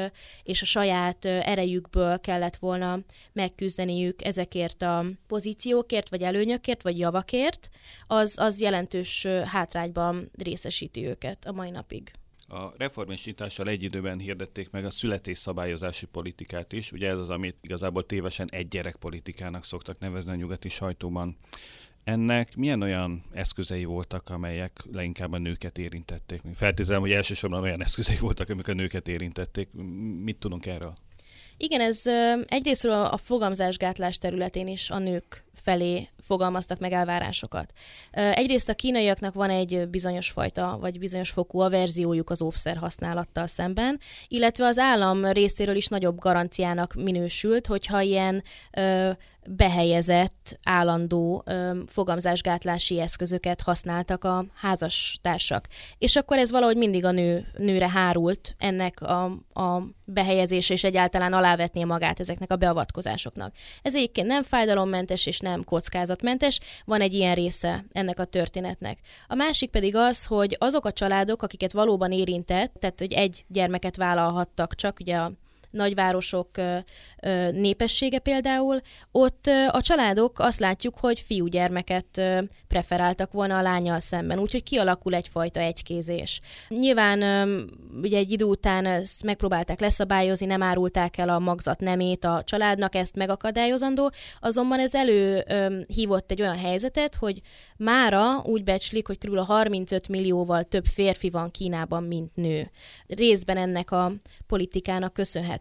és a saját erejükből kellett volna megküzdeniük ezekért a pozíciókért, vagy előnyökért, vagy javakért, az, az jelentős hátrányban részesíti őket a mai napig. A reformisítással egy időben hirdették meg a születésszabályozási politikát is. Ugye ez az, amit igazából tévesen egy gyerek politikának szoktak nevezni a nyugati sajtóban. Ennek milyen olyan eszközei voltak, amelyek leginkább a nőket érintették? Feltételem, hogy elsősorban olyan eszközei voltak, amik a nőket érintették. Mit tudunk erről? Igen, ez egyrésztről a fogamzásgátlás területén is a nők felé fogalmaztak meg elvárásokat. Egyrészt a kínaiaknak van egy bizonyos fajta, vagy bizonyos fokú averziójuk az óvszer használattal szemben, illetve az állam részéről is nagyobb garanciának minősült, hogyha ilyen ö, behelyezett, állandó fogamzásgátlási eszközöket használtak a házastársak. És akkor ez valahogy mindig a nő, nőre hárult ennek a, a behelyezése, és egyáltalán alávetné magát ezeknek a beavatkozásoknak. Ez egyébként nem fájdalommentes és nem kockázatmentes, van egy ilyen része ennek a történetnek. A másik pedig az, hogy azok a családok, akiket valóban érintett, tehát hogy egy gyermeket vállalhattak csak, ugye a nagyvárosok népessége például, ott a családok azt látjuk, hogy fiúgyermeket preferáltak volna a lányal szemben, úgyhogy kialakul egyfajta egykézés. Nyilván ugye egy idő után ezt megpróbálták leszabályozni, nem árulták el a magzat nemét a családnak, ezt megakadályozandó, azonban ez előhívott egy olyan helyzetet, hogy mára úgy becslik, hogy kb. 35 millióval több férfi van Kínában, mint nő. Részben ennek a politikának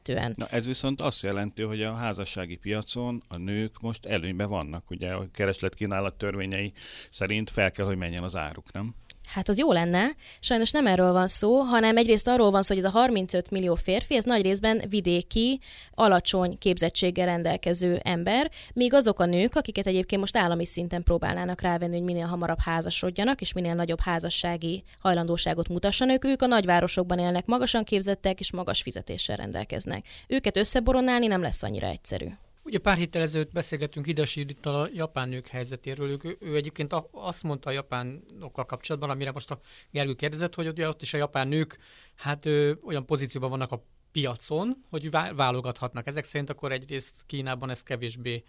köszönhetően. Na ez viszont azt jelenti, hogy a házassági piacon a nők most előnyben vannak. Ugye a kereslet-kínálat törvényei szerint fel kell, hogy menjen az áruk, nem? Hát az jó lenne, sajnos nem erről van szó, hanem egyrészt arról van szó, hogy ez a 35 millió férfi, ez nagy részben vidéki, alacsony képzettséggel rendelkező ember, míg azok a nők, akiket egyébként most állami szinten próbálnának rávenni, hogy minél hamarabb házasodjanak, és minél nagyobb házassági hajlandóságot mutassanak, ők a nagyvárosokban élnek, magasan képzettek és magas fizetéssel rendelkeznek. Őket összeboronálni nem lesz annyira egyszerű. Ugye pár héttel ezelőtt beszélgettünk Idasi a japán nők helyzetéről. Ő, ő egyébként azt mondta a japánokkal kapcsolatban, amire most a Gergő kérdezett, hogy ugye ott is a japán nők hát ő, olyan pozícióban vannak a piacon, hogy válogathatnak. Ezek szerint akkor egyrészt Kínában ez kevésbé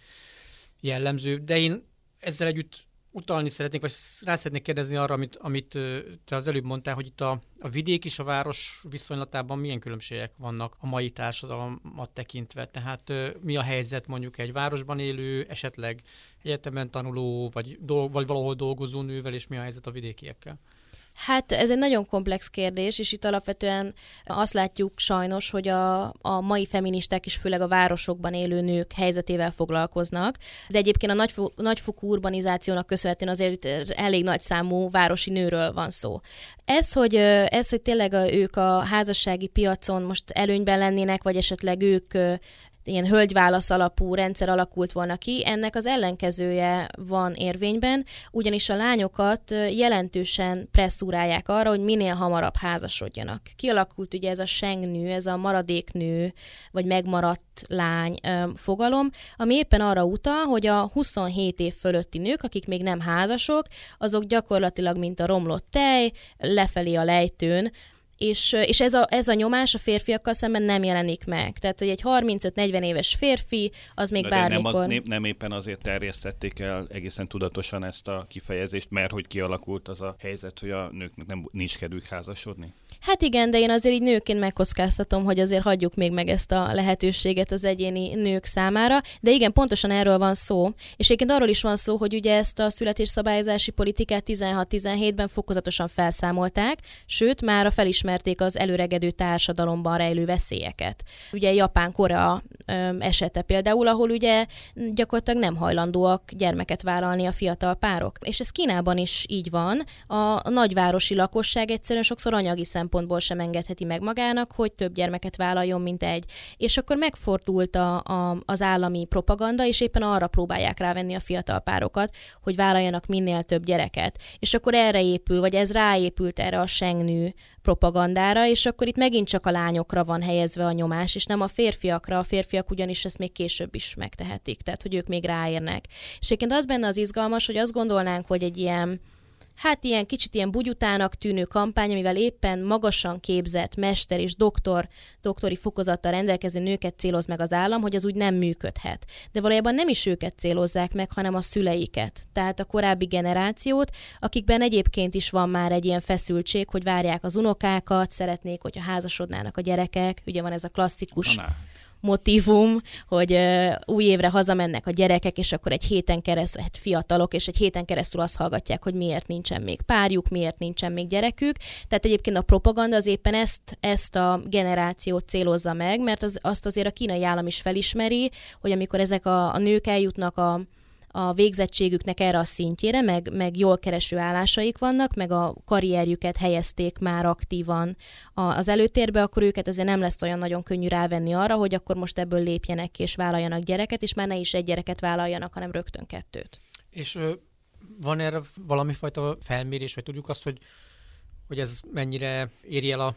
jellemző, de én ezzel együtt utalni szeretnék, vagy rá szeretnék kérdezni arra, amit, amit te az előbb mondtál, hogy itt a, a vidék és a város viszonylatában milyen különbségek vannak a mai társadalmat tekintve. Tehát mi a helyzet mondjuk egy városban élő, esetleg egyetemen tanuló, vagy, do, vagy valahol dolgozó nővel, és mi a helyzet a vidékiekkel? Hát ez egy nagyon komplex kérdés, és itt alapvetően azt látjuk sajnos, hogy a, a mai feministák is főleg a városokban élő nők helyzetével foglalkoznak, de egyébként a nagyfok, nagyfokú urbanizációnak köszönhetően azért elég nagy számú városi nőről van szó. Ez, hogy, ez, hogy tényleg ők a házassági piacon most előnyben lennének, vagy esetleg ők ilyen hölgyválasz alapú rendszer alakult volna ki, ennek az ellenkezője van érvényben, ugyanis a lányokat jelentősen presszúrálják arra, hogy minél hamarabb házasodjanak. Kialakult ugye ez a sengnő, ez a maradéknő, vagy megmaradt lány fogalom, ami éppen arra utal, hogy a 27 év fölötti nők, akik még nem házasok, azok gyakorlatilag, mint a romlott tej, lefelé a lejtőn, és, és ez, a, ez a nyomás a férfiakkal szemben nem jelenik meg. Tehát, hogy egy 35-40 éves férfi, az még De bármikor... Nem, az, nem éppen azért terjesztették el egészen tudatosan ezt a kifejezést, mert hogy kialakult az a helyzet, hogy a nőknek nem nincs kedvük házasodni? Hát igen, de én azért így nőként megkockáztatom, hogy azért hagyjuk még meg ezt a lehetőséget az egyéni nők számára. De igen, pontosan erről van szó. És egyébként arról is van szó, hogy ugye ezt a születésszabályozási politikát 16-17-ben fokozatosan felszámolták, sőt, már a felismerték az előregedő társadalomban rejlő veszélyeket. Ugye Japán-Korea esete például, ahol ugye gyakorlatilag nem hajlandóak gyermeket vállalni a fiatal párok. És ez Kínában is így van. A nagyvárosi lakosság egyszerűen sokszor anyagi szempontból sem engedheti meg magának, hogy több gyermeket vállaljon, mint egy. És akkor megfordult a, a, az állami propaganda, és éppen arra próbálják rávenni a fiatal párokat, hogy vállaljanak minél több gyereket. És akkor erre épül, vagy ez ráépült erre a sengnő propagandára, és akkor itt megint csak a lányokra van helyezve a nyomás, és nem a férfiakra. A férfiak ugyanis ezt még később is megtehetik, tehát hogy ők még ráérnek. És egyébként az benne az izgalmas, hogy azt gondolnánk, hogy egy ilyen hát ilyen kicsit ilyen bugyutának tűnő kampány, amivel éppen magasan képzett mester és doktor, doktori fokozattal rendelkező nőket céloz meg az állam, hogy az úgy nem működhet. De valójában nem is őket célozzák meg, hanem a szüleiket. Tehát a korábbi generációt, akikben egyébként is van már egy ilyen feszültség, hogy várják az unokákat, szeretnék, hogyha házasodnának a gyerekek. Ugye van ez a klasszikus... Na, motivum, hogy uh, új évre hazamennek a gyerekek, és akkor egy héten keresztül, hát fiatalok, és egy héten keresztül azt hallgatják, hogy miért nincsen még párjuk, miért nincsen még gyerekük. Tehát egyébként a propaganda az éppen ezt, ezt a generációt célozza meg, mert az, azt azért a kínai állam is felismeri, hogy amikor ezek a, a nők eljutnak a a végzettségüknek erre a szintjére, meg, meg jól kereső állásaik vannak, meg a karrierjüket helyezték már aktívan az előtérbe, akkor őket azért nem lesz olyan nagyon könnyű rávenni arra, hogy akkor most ebből lépjenek ki és vállaljanak gyereket, és már ne is egy gyereket vállaljanak, hanem rögtön kettőt. És van erre valami fajta felmérés, vagy tudjuk azt, hogy, hogy ez mennyire éri el a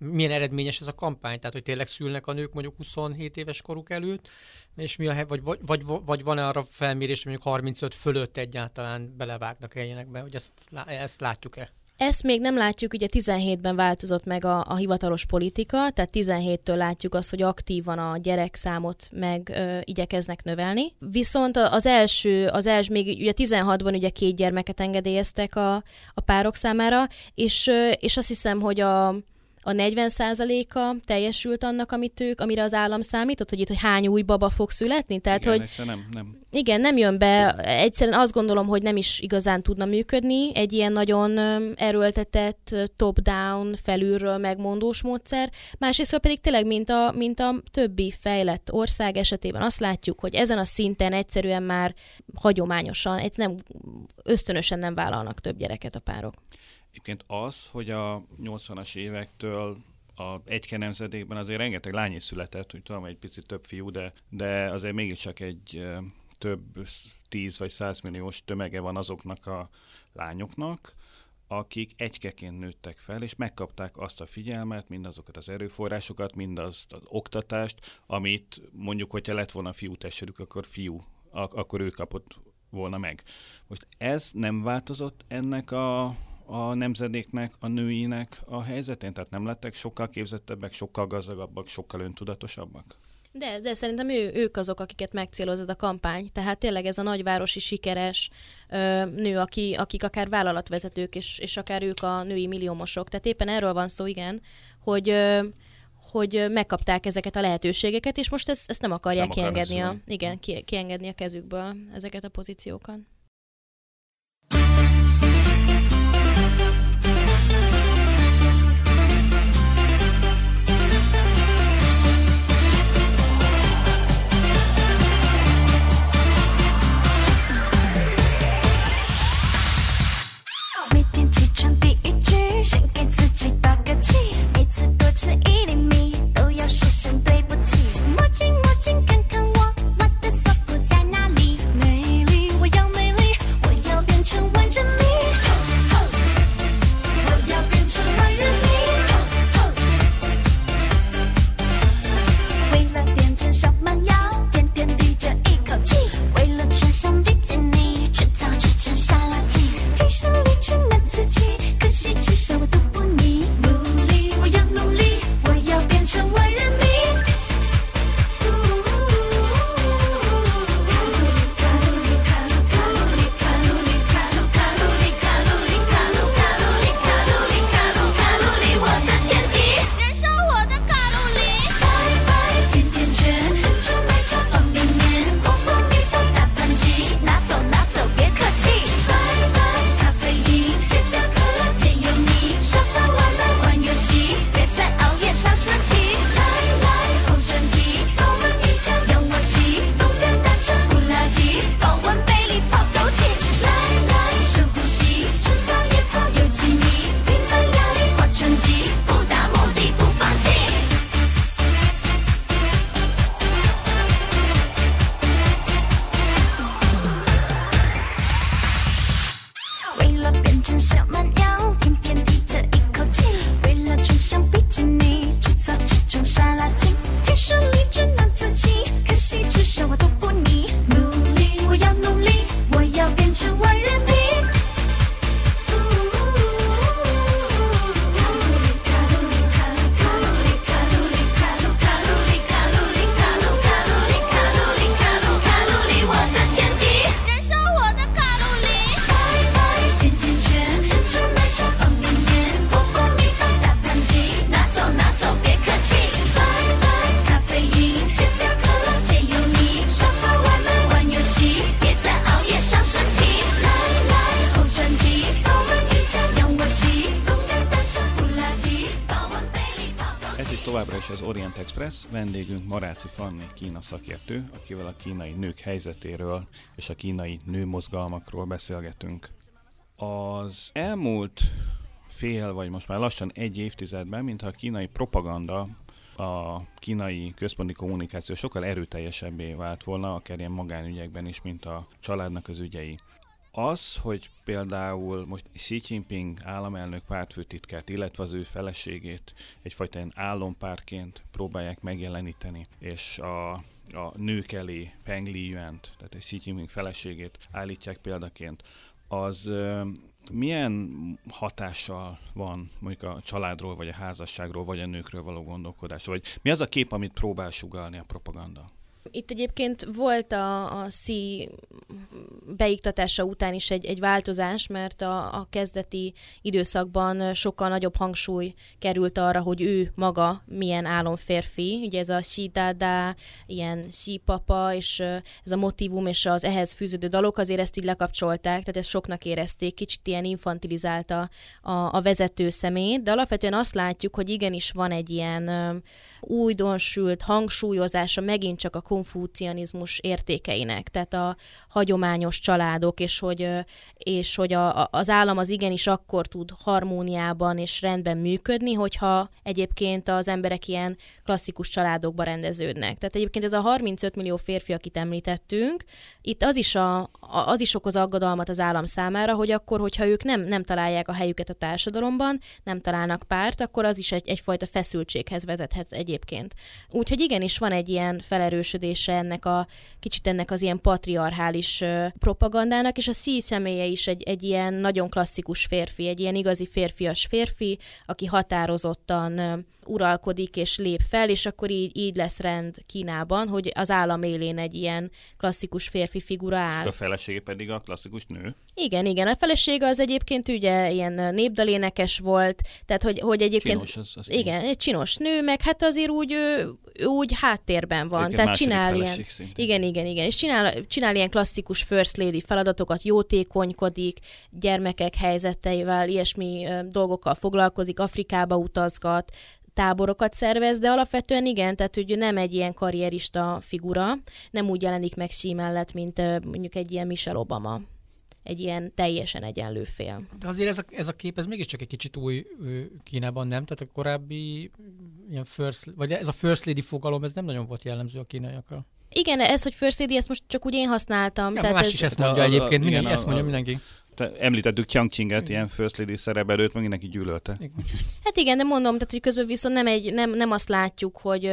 milyen eredményes ez a kampány, tehát hogy tényleg szülnek a nők mondjuk 27 éves koruk előtt, és mi a, vagy, vagy, vagy, van-e arra felmérés, hogy mondjuk 35 fölött egyáltalán belevágnak ilyenekbe, hogy ezt, ezt látjuk-e? Ezt még nem látjuk, ugye 17-ben változott meg a, a hivatalos politika, tehát 17-től látjuk azt, hogy aktívan a gyerekszámot meg ö, igyekeznek növelni. Viszont az első, az első még ugye 16-ban ugye két gyermeket engedélyeztek a, a párok számára, és, ö, és azt hiszem, hogy a a 40%-a teljesült annak, amit ők, amire az állam számított, hogy itt hogy hány új baba fog születni? Tehát, igen, hogy nem, nem. Igen, nem jön be. Egyszerűen azt gondolom, hogy nem is igazán tudna működni egy ilyen nagyon erőltetett top-down, felülről megmondós módszer. Másrészt pedig tényleg, mint a, mint a többi fejlett ország esetében azt látjuk, hogy ezen a szinten egyszerűen már hagyományosan, egy nem ösztönösen nem vállalnak több gyereket a párok. Egyébként az, hogy a 80-as évektől a egyke nemzedékben azért rengeteg lány is született, úgy tudom, egy picit több fiú, de, de azért mégiscsak egy több tíz vagy százmilliós tömege van azoknak a lányoknak, akik egykeként nőttek fel, és megkapták azt a figyelmet, mindazokat az erőforrásokat, mindazt az oktatást, amit mondjuk, hogyha lett volna fiú testvérük, akkor fiú, ak- akkor ő kapott volna meg. Most ez nem változott ennek a a nemzedéknek, a nőinek a helyzetén? Tehát nem lettek sokkal képzettebbek, sokkal gazdagabbak, sokkal öntudatosabbak? De, de szerintem ő, ők azok, akiket megcéloz a kampány. Tehát tényleg ez a nagyvárosi sikeres ö, nő, aki, akik akár vállalatvezetők, és, és akár ők a női milliómosok. Tehát éppen erről van szó, igen, hogy ö, hogy megkapták ezeket a lehetőségeket, és most ezt, ezt nem akarják nem kiengedni, a, igen, ki, kiengedni a kezükből ezeket a pozíciókat. Maráci Fanni, Kína szakértő, akivel a kínai nők helyzetéről és a kínai nőmozgalmakról beszélgetünk. Az elmúlt fél, vagy most már lassan egy évtizedben, mintha a kínai propaganda a kínai központi kommunikáció sokkal erőteljesebbé vált volna, akár ilyen magánügyekben is, mint a családnak az ügyei. Az, hogy például most Xi Jinping államelnök pártfőtitkát, illetve az ő feleségét egyfajta ilyen álompárként próbálják megjeleníteni, és a, a nők elé Peng Liyuant, tehát a Xi Jinping feleségét állítják példaként, az milyen hatással van mondjuk a családról, vagy a házasságról, vagy a nőkről való gondolkodás? Vagy mi az a kép, amit próbál sugalni a propaganda? Itt egyébként volt a, a szí beiktatása után is egy, egy változás, mert a, a kezdeti időszakban sokkal nagyobb hangsúly került arra, hogy ő maga milyen álomférfi. Ugye ez a dada, ilyen papa, és ez a motivum és az ehhez fűződő dalok azért ezt így lekapcsolták, tehát ezt soknak érezték, kicsit ilyen infantilizálta a, a vezető szemét, de alapvetően azt látjuk, hogy igenis van egy ilyen újdonsült hangsúlyozása megint csak a konfúcianizmus értékeinek, tehát a hagyományos családok, és hogy, és hogy a, az állam az igenis akkor tud harmóniában és rendben működni, hogyha egyébként az emberek ilyen klasszikus családokba rendeződnek. Tehát egyébként ez a 35 millió férfi, akit említettünk, itt az is, a, az is okoz aggodalmat az állam számára, hogy akkor, hogyha ők nem, nem találják a helyüket a társadalomban, nem találnak párt, akkor az is egy, egyfajta feszültséghez vezethet egyébként. Úgyhogy igenis van egy ilyen felerősödése ennek a kicsit ennek az ilyen patriarchális propagandának, és a szí személye is egy, egy ilyen nagyon klasszikus férfi, egy ilyen igazi férfias férfi, aki határozottan uralkodik és lép fel, és akkor így, így lesz rend Kínában, hogy az állam élén egy ilyen klasszikus férfi figura áll. És a felesége pedig a klasszikus nő? Igen, igen. A felesége az egyébként ugye ilyen népdalénekes volt, tehát hogy, hogy egyébként... Csinos, az, az igen, egy csinos nő, meg hát azért úgy, úgy háttérben van. Egyébként tehát csinál ilyen... Szintén. Igen, igen, igen. És csinál, csinál ilyen klasszikus first lady feladatokat, jótékonykodik, gyermekek helyzeteivel, ilyesmi dolgokkal foglalkozik, Afrikába utazgat, táborokat szervez, de alapvetően igen, tehát hogy nem egy ilyen karrierista figura, nem úgy jelenik meg sí mellett, mint mondjuk egy ilyen Michelle Obama egy ilyen teljesen egyenlő fél. De azért ez a, ez a kép, ez mégiscsak egy kicsit új Kínában, nem? Tehát a korábbi ilyen first, vagy ez a first lady fogalom, ez nem nagyon volt jellemző a kínaiakra. Igen, ez, hogy first lady, ezt most csak úgy én használtam. Ja, tehát más ez... is ezt mondja a, egyébként, a, mindenki, igen, ezt mondja a, mindenki említettük Chiang Chinget, ilyen First Lady szerepelőt, meg mindenki gyűlölte. Hát igen, de mondom, tehát, hogy közben viszont nem, egy, nem, nem azt látjuk, hogy,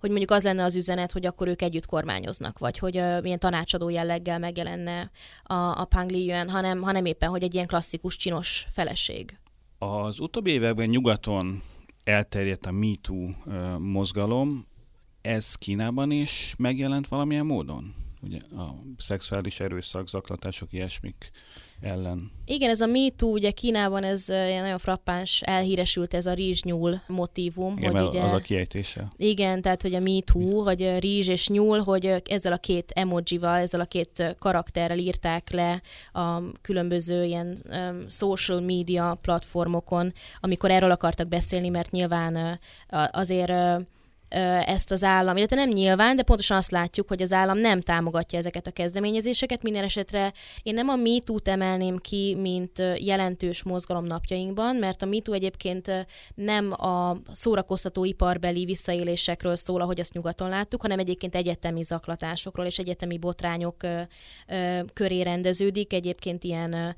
hogy mondjuk az lenne az üzenet, hogy akkor ők együtt kormányoznak, vagy hogy milyen tanácsadó jelleggel megjelenne a, a Pang Li Yuan, hanem, hanem éppen, hogy egy ilyen klasszikus csinos feleség. Az utóbbi években nyugaton elterjedt a MeToo mozgalom, ez Kínában is megjelent valamilyen módon? Ugye a szexuális erőszak, zaklatások, ilyesmik ellen. Igen, ez a MeToo, ugye Kínában ez ilyen nagyon frappáns, elhíresült ez a rizsnyúl motívum. Igen, hogy ugye, az a kiejtése. Igen, tehát hogy a MeToo, vagy rizs és nyúl, hogy ezzel a két emojival, ezzel a két karakterrel írták le a különböző ilyen um, social media platformokon, amikor erről akartak beszélni, mert nyilván uh, azért uh, ezt az állam, illetve nem nyilván, de pontosan azt látjuk, hogy az állam nem támogatja ezeket a kezdeményezéseket. Minden esetre én nem a MeToo-t emelném ki, mint jelentős mozgalom napjainkban, mert a MeToo egyébként nem a szórakoztató iparbeli visszaélésekről szól, ahogy azt nyugaton láttuk, hanem egyébként egyetemi zaklatásokról és egyetemi botrányok köré rendeződik. Egyébként ilyen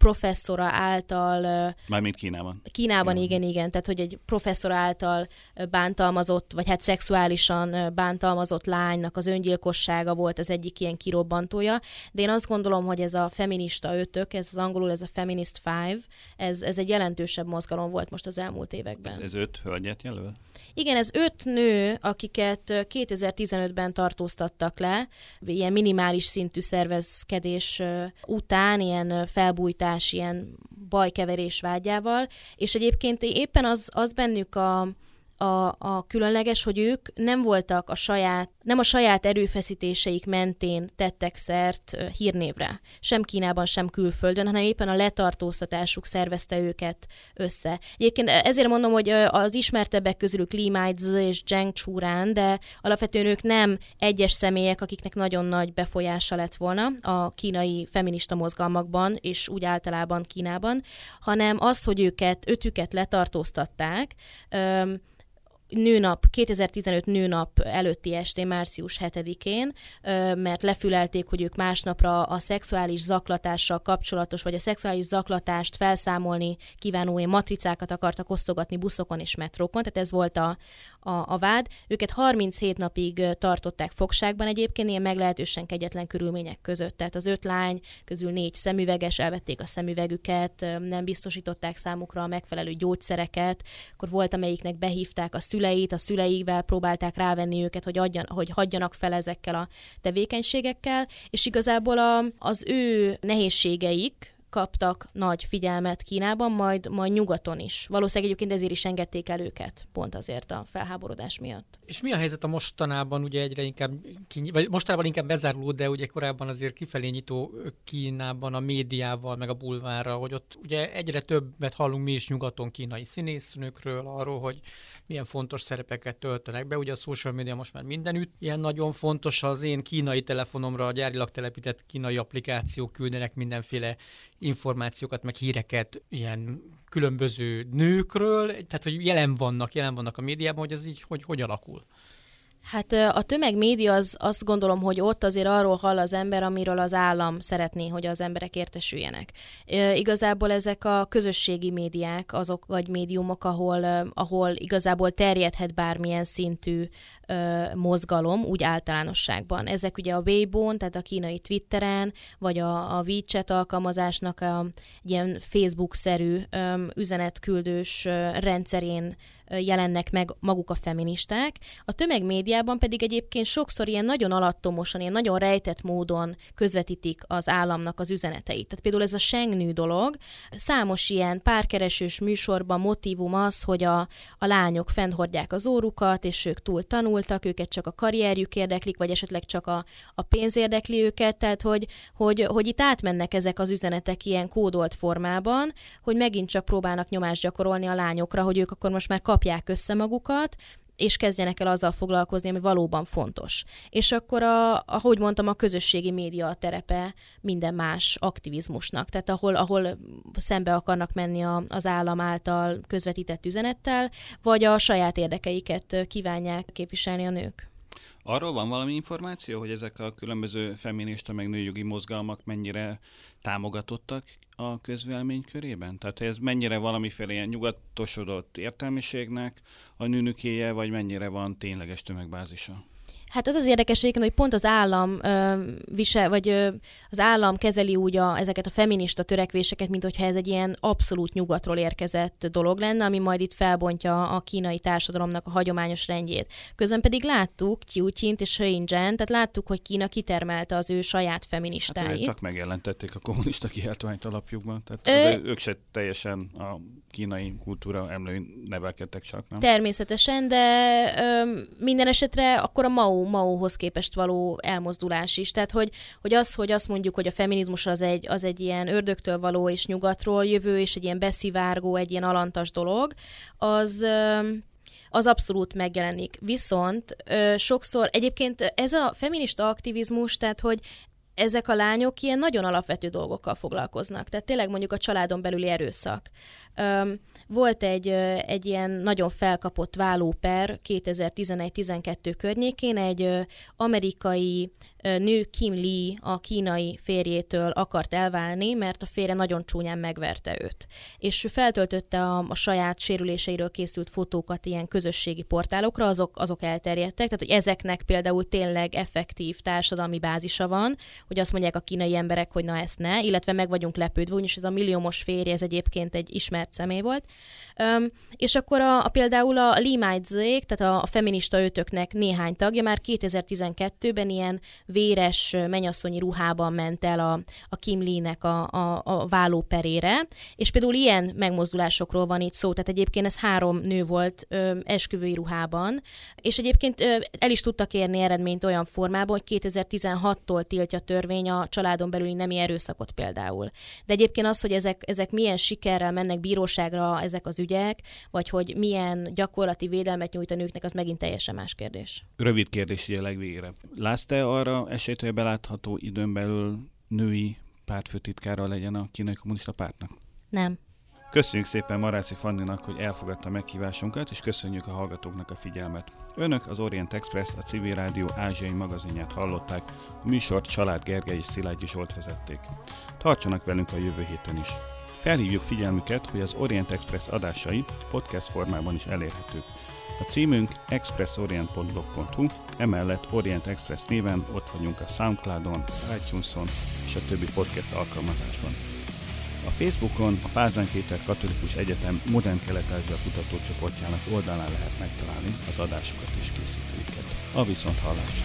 professzora által... Mármint Kínában. Kínában, igen, igen. Tehát, hogy egy professzor által bántalmazott, vagy hát szexuálisan bántalmazott lánynak az öngyilkossága volt az egyik ilyen kirobbantója. De én azt gondolom, hogy ez a feminista ötök, ez az angolul ez a feminist five, ez, ez egy jelentősebb mozgalom volt most az elmúlt években. Ez, ez öt hölgyet jelöl? Igen, ez öt nő, akiket 2015-ben tartóztattak le, ilyen minimális szintű szervezkedés után, ilyen felbújtás, ilyen bajkeverés vágyával, és egyébként éppen az, az bennük a, a, a különleges, hogy ők nem voltak a saját, nem a saját erőfeszítéseik mentén tettek szert hírnévre. Sem Kínában, sem külföldön, hanem éppen a letartóztatásuk szervezte őket össze. Egyébként ezért mondom, hogy az ismertebbek közülük Li Maizi és Zheng Churan, de alapvetően ők nem egyes személyek, akiknek nagyon nagy befolyása lett volna a kínai feminista mozgalmakban, és úgy általában Kínában, hanem az, hogy őket, ötüket letartóztatták, nőnap, 2015 nőnap előtti estén, március 7-én, mert lefülelték, hogy ők másnapra a szexuális zaklatással kapcsolatos, vagy a szexuális zaklatást felszámolni kívánó matricákat akartak osztogatni buszokon és metrókon, tehát ez volt a, a, a vád. Őket 37 napig tartották fogságban egyébként, ilyen meglehetősen kegyetlen körülmények között. Tehát az öt lány közül négy szemüveges, elvették a szemüvegüket, nem biztosították számukra a megfelelő gyógyszereket, akkor volt, amelyiknek behívták a szüleit, a szüleivel próbálták rávenni őket, hogy, adjan, hogy hagyjanak fel ezekkel a tevékenységekkel, és igazából a, az ő nehézségeik, kaptak nagy figyelmet Kínában, majd, majd nyugaton is. Valószínűleg egyébként ezért is engedték el őket, pont azért a felháborodás miatt. És mi a helyzet a mostanában, ugye egyre inkább, vagy mostanában inkább bezáruló, de ugye korábban azért kifelé nyitó Kínában a médiával, meg a bulvárra, hogy ott ugye egyre többet hallunk mi is nyugaton kínai színésznőkről, arról, hogy milyen fontos szerepeket töltenek be. Ugye a social media most már mindenütt ilyen nagyon fontos, az én kínai telefonomra a gyárilag telepített kínai applikációk küldenek mindenféle információkat, meg híreket ilyen különböző nőkről, tehát hogy jelen vannak, jelen vannak a médiában, hogy ez így hogy, hogy alakul. Hát a tömegmédia az azt gondolom, hogy ott azért arról hall az ember, amiről az állam szeretné, hogy az emberek értesüljenek. Igazából ezek a közösségi médiák, azok vagy médiumok, ahol, ahol igazából terjedhet bármilyen szintű mozgalom, úgy általánosságban. Ezek ugye a Weibo, tehát a kínai Twitteren, vagy a, a WeChat alkalmazásnak a egy ilyen Facebook-szerű üzenetküldős rendszerén jelennek meg maguk a feministák. A tömegmédiában pedig egyébként sokszor ilyen nagyon alattomosan, ilyen nagyon rejtett módon közvetítik az államnak az üzeneteit. Tehát például ez a Sengnű dolog, számos ilyen párkeresős műsorban motivum az, hogy a, a lányok fennhordják az órukat, és ők túl tanultak, őket csak a karrierjük érdeklik, vagy esetleg csak a, a pénz érdekli őket, tehát hogy, hogy, hogy itt átmennek ezek az üzenetek ilyen kódolt formában, hogy megint csak próbálnak nyomást gyakorolni a lányokra, hogy ők akkor most már kap kapják össze magukat, és kezdjenek el azzal foglalkozni, ami valóban fontos. És akkor, a, ahogy mondtam, a közösségi média a terepe minden más aktivizmusnak. Tehát ahol, ahol szembe akarnak menni a, az állam által közvetített üzenettel, vagy a saját érdekeiket kívánják képviselni a nők. Arról van valami információ, hogy ezek a különböző feminista meg nőjogi mozgalmak mennyire támogatottak a közvélemény körében? Tehát ez mennyire valamiféle ilyen nyugatosodott értelmiségnek a nőnükéje, vagy mennyire van tényleges tömegbázisa? Hát az az érdekes egyébként, hogy pont az állam ö, visel, vagy ö, az állam kezeli úgy a, ezeket a feminista törekvéseket, mint hogyha ez egy ilyen abszolút nyugatról érkezett dolog lenne, ami majd itt felbontja a kínai társadalomnak a hagyományos rendjét. Közben pedig láttuk Qiuqint és Heingen, tehát láttuk, hogy Kína kitermelte az ő saját feministáit. Hát, csak megjelentették a kommunista kiáltványt alapjukban, tehát ö... ők se teljesen a kínai kultúra emlőin nevelkedtek csak, nem? Természetesen, de ö, minden esetre akkor a Mao, Maohoz képest való elmozdulás is. Tehát, hogy, hogy az, hogy azt mondjuk, hogy a feminizmus az egy, az egy ilyen ördögtől való és nyugatról jövő, és egy ilyen beszivárgó, egy ilyen alantas dolog, az... Ö, az abszolút megjelenik. Viszont ö, sokszor egyébként ez a feminista aktivizmus, tehát hogy ezek a lányok ilyen nagyon alapvető dolgokkal foglalkoznak. Tehát tényleg mondjuk a családon belüli erőszak. Öm, volt egy, egy ilyen nagyon felkapott vállóper 2011-12 környékén, egy amerikai nő Kim Lee a kínai férjétől akart elválni, mert a férje nagyon csúnyán megverte őt. És feltöltötte a, a saját sérüléseiről készült fotókat ilyen közösségi portálokra, azok, azok elterjedtek, tehát hogy ezeknek például tényleg effektív társadalmi bázisa van, hogy azt mondják a kínai emberek, hogy na ezt ne, illetve meg vagyunk lepődve, úgyis ez a milliómos férje, ez egyébként egy ismert személy volt. Um, és akkor a, a például a Lee tehát a, a feminista ötöknek néhány tagja már 2012-ben ilyen véres menyasszonyi ruhában ment el a, a Kim Lee-nek a, a, a vállóperére, és például ilyen megmozdulásokról van itt szó, tehát egyébként ez három nő volt ö, esküvői ruhában, és egyébként ö, el is tudtak érni eredményt olyan formában, hogy 2016-tól tiltja a törvény a családon belüli nemi erőszakot például. De egyébként az, hogy ezek, ezek milyen sikerrel mennek bíróságra ezek az ügyek, vagy hogy milyen gyakorlati védelmet nyújt a nőknek, az megint teljesen más kérdés. Rövid kérdés ugye legvégére. Látsz te arra esélyt, hogy belátható időn belül női pártfőtitkára legyen a kínai kommunista pártnak? Nem. Köszönjük szépen Marászi Fanninak, hogy elfogadta a meghívásunkat, és köszönjük a hallgatóknak a figyelmet. Önök az Orient Express, a Civil Rádió ázsiai magazinját hallották, a műsort Család Gergely és Szilágyi Zsolt vezették. Tartsanak velünk a jövő héten is. Felhívjuk figyelmüket, hogy az Orient Express adásai podcast formában is elérhetők. A címünk expressorient.blog.hu, emellett Orient Express néven ott vagyunk a Soundcloudon, iTunes-on és a többi podcast alkalmazásban. A Facebookon a Pázmány Péter Katolikus Egyetem Modern Kelet-Ázsia kutatócsoportjának oldalán lehet megtalálni az adásokat és készítőiket. A viszont hallásra!